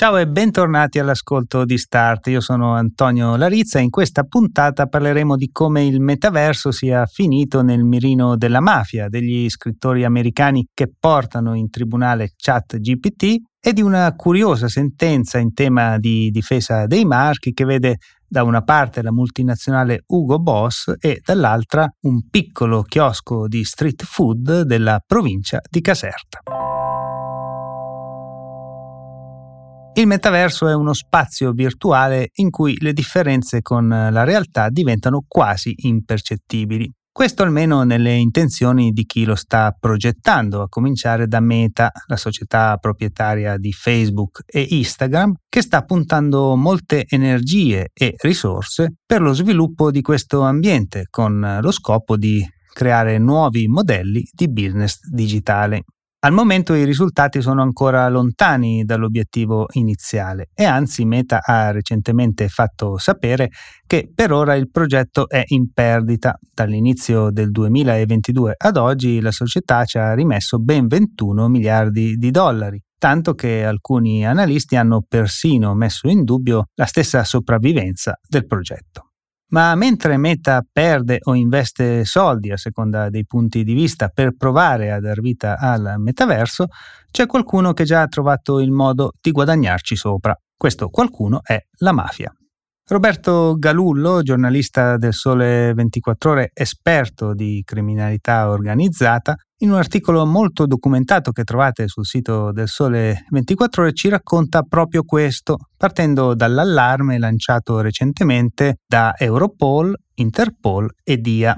Ciao e bentornati all'ascolto di Start. Io sono Antonio Larizza e in questa puntata parleremo di come il metaverso sia finito nel mirino della mafia, degli scrittori americani che portano in tribunale ChatGPT e di una curiosa sentenza in tema di difesa dei marchi che vede da una parte la multinazionale Ugo Boss e dall'altra un piccolo chiosco di street food della provincia di Caserta. Il metaverso è uno spazio virtuale in cui le differenze con la realtà diventano quasi impercettibili. Questo almeno nelle intenzioni di chi lo sta progettando, a cominciare da Meta, la società proprietaria di Facebook e Instagram, che sta puntando molte energie e risorse per lo sviluppo di questo ambiente, con lo scopo di creare nuovi modelli di business digitale. Al momento i risultati sono ancora lontani dall'obiettivo iniziale e anzi Meta ha recentemente fatto sapere che per ora il progetto è in perdita. Dall'inizio del 2022 ad oggi la società ci ha rimesso ben 21 miliardi di dollari, tanto che alcuni analisti hanno persino messo in dubbio la stessa sopravvivenza del progetto. Ma mentre Meta perde o investe soldi a seconda dei punti di vista per provare a dar vita al metaverso, c'è qualcuno che già ha trovato il modo di guadagnarci sopra. Questo qualcuno è la mafia. Roberto Galullo, giornalista del Sole 24 ore, esperto di criminalità organizzata, in un articolo molto documentato che trovate sul sito del Sole 24 ore ci racconta proprio questo, partendo dall'allarme lanciato recentemente da Europol, Interpol e DIA.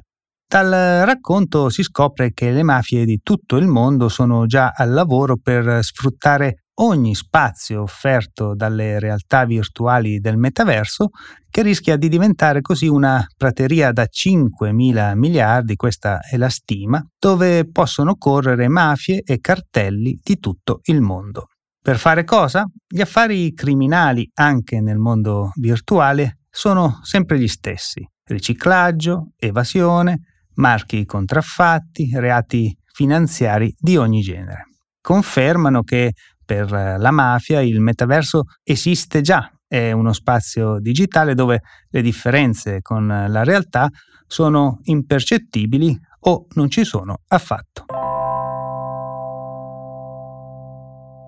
Dal racconto si scopre che le mafie di tutto il mondo sono già al lavoro per sfruttare ogni spazio offerto dalle realtà virtuali del metaverso che rischia di diventare così una prateria da 5 mila miliardi, questa è la stima, dove possono correre mafie e cartelli di tutto il mondo. Per fare cosa? Gli affari criminali anche nel mondo virtuale sono sempre gli stessi. Riciclaggio, evasione, marchi contraffatti, reati finanziari di ogni genere. Confermano che per la mafia il metaverso esiste già, è uno spazio digitale dove le differenze con la realtà sono impercettibili o non ci sono affatto.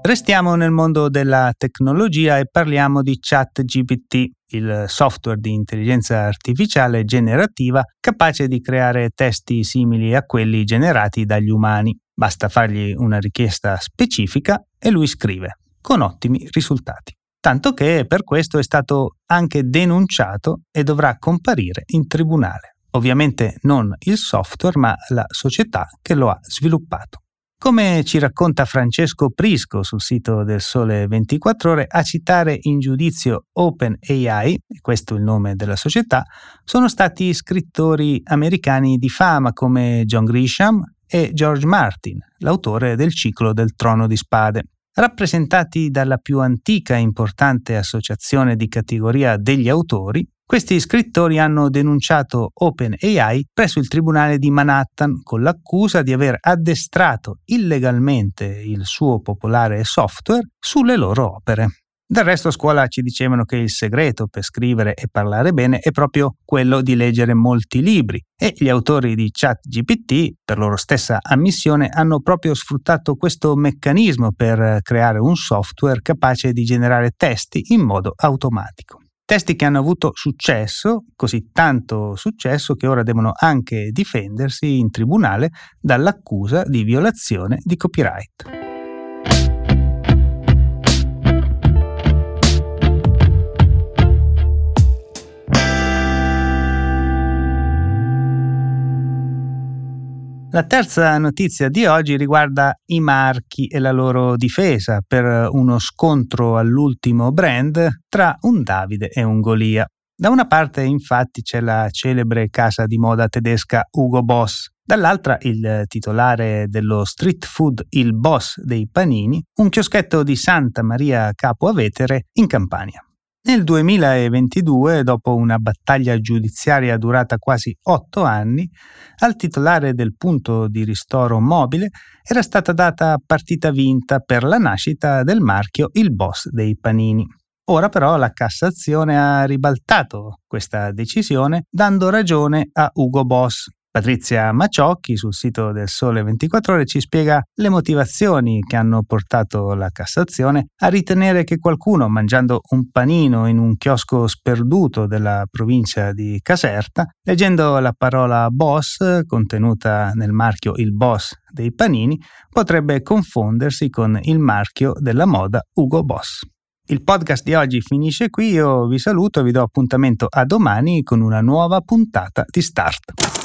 Restiamo nel mondo della tecnologia e parliamo di ChatGPT, il software di intelligenza artificiale generativa capace di creare testi simili a quelli generati dagli umani. Basta fargli una richiesta specifica e lui scrive, con ottimi risultati. Tanto che per questo è stato anche denunciato e dovrà comparire in tribunale. Ovviamente non il software, ma la società che lo ha sviluppato. Come ci racconta Francesco Prisco sul sito del Sole 24 ore, a citare in giudizio OpenAI, questo è il nome della società, sono stati scrittori americani di fama come John Grisham e George Martin, l'autore del ciclo del Trono di Spade. Rappresentati dalla più antica e importante associazione di categoria degli autori, questi scrittori hanno denunciato OpenAI presso il Tribunale di Manhattan con l'accusa di aver addestrato illegalmente il suo popolare software sulle loro opere. Del resto a scuola ci dicevano che il segreto per scrivere e parlare bene è proprio quello di leggere molti libri e gli autori di ChatGPT, per loro stessa ammissione, hanno proprio sfruttato questo meccanismo per creare un software capace di generare testi in modo automatico. Testi che hanno avuto successo, così tanto successo che ora devono anche difendersi in tribunale dall'accusa di violazione di copyright. La terza notizia di oggi riguarda i marchi e la loro difesa per uno scontro all'ultimo brand tra un Davide e un Golia. Da una parte infatti c'è la celebre casa di moda tedesca Hugo Boss, Dall'altra il titolare dello street food Il Boss dei Panini, un chioschetto di Santa Maria Capo Avetere in Campania. Nel 2022, dopo una battaglia giudiziaria durata quasi otto anni, al titolare del punto di ristoro mobile era stata data partita vinta per la nascita del marchio Il Boss dei Panini. Ora però la Cassazione ha ribaltato questa decisione dando ragione a Ugo Boss, Patrizia Maciocchi sul sito del Sole 24 ore ci spiega le motivazioni che hanno portato la Cassazione a ritenere che qualcuno mangiando un panino in un chiosco sperduto della provincia di Caserta, leggendo la parola boss contenuta nel marchio il boss dei panini, potrebbe confondersi con il marchio della moda Ugo Boss. Il podcast di oggi finisce qui, io vi saluto e vi do appuntamento a domani con una nuova puntata di Start.